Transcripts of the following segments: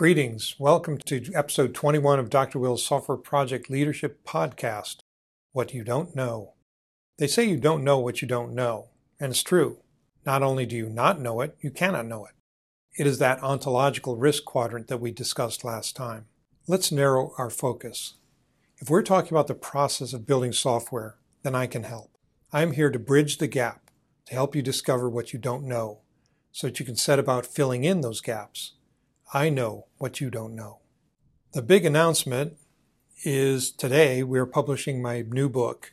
Greetings. Welcome to episode 21 of Dr. Will's Software Project Leadership Podcast What You Don't Know. They say you don't know what you don't know, and it's true. Not only do you not know it, you cannot know it. It is that ontological risk quadrant that we discussed last time. Let's narrow our focus. If we're talking about the process of building software, then I can help. I am here to bridge the gap, to help you discover what you don't know, so that you can set about filling in those gaps I know what you don't know. The big announcement is today we're publishing my new book,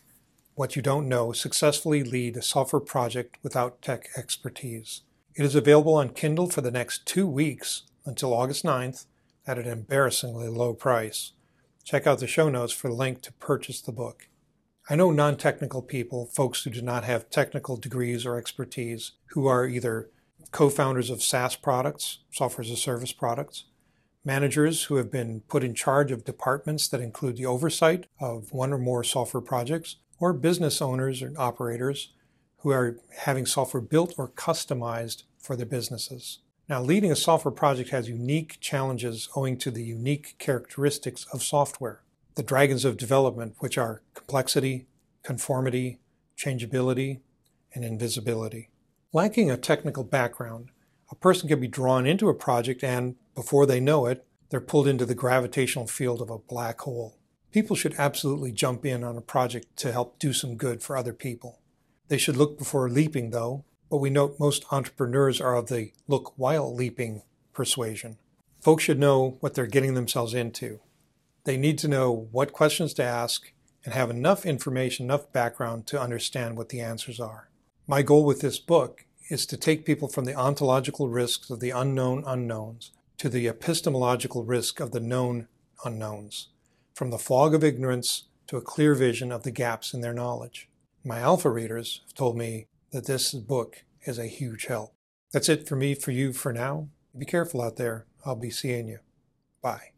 What You Don't Know Successfully Lead a Software Project Without Tech Expertise. It is available on Kindle for the next two weeks until August 9th at an embarrassingly low price. Check out the show notes for the link to purchase the book. I know non technical people, folks who do not have technical degrees or expertise, who are either co founders of SaaS products, software as a service products, managers who have been put in charge of departments that include the oversight of one or more software projects, or business owners and operators who are having software built or customized for their businesses. Now, leading a software project has unique challenges owing to the unique characteristics of software. The dragons of development, which are complexity, conformity, changeability, and invisibility. Lacking a technical background, a person can be drawn into a project and, before they know it, they're pulled into the gravitational field of a black hole. People should absolutely jump in on a project to help do some good for other people. They should look before leaping, though, but we note most entrepreneurs are of the look while leaping persuasion. Folks should know what they're getting themselves into. They need to know what questions to ask and have enough information, enough background to understand what the answers are. My goal with this book is to take people from the ontological risks of the unknown unknowns to the epistemological risk of the known unknowns, from the fog of ignorance to a clear vision of the gaps in their knowledge. My alpha readers have told me that this book is a huge help. That's it for me, for you, for now. Be careful out there. I'll be seeing you. Bye.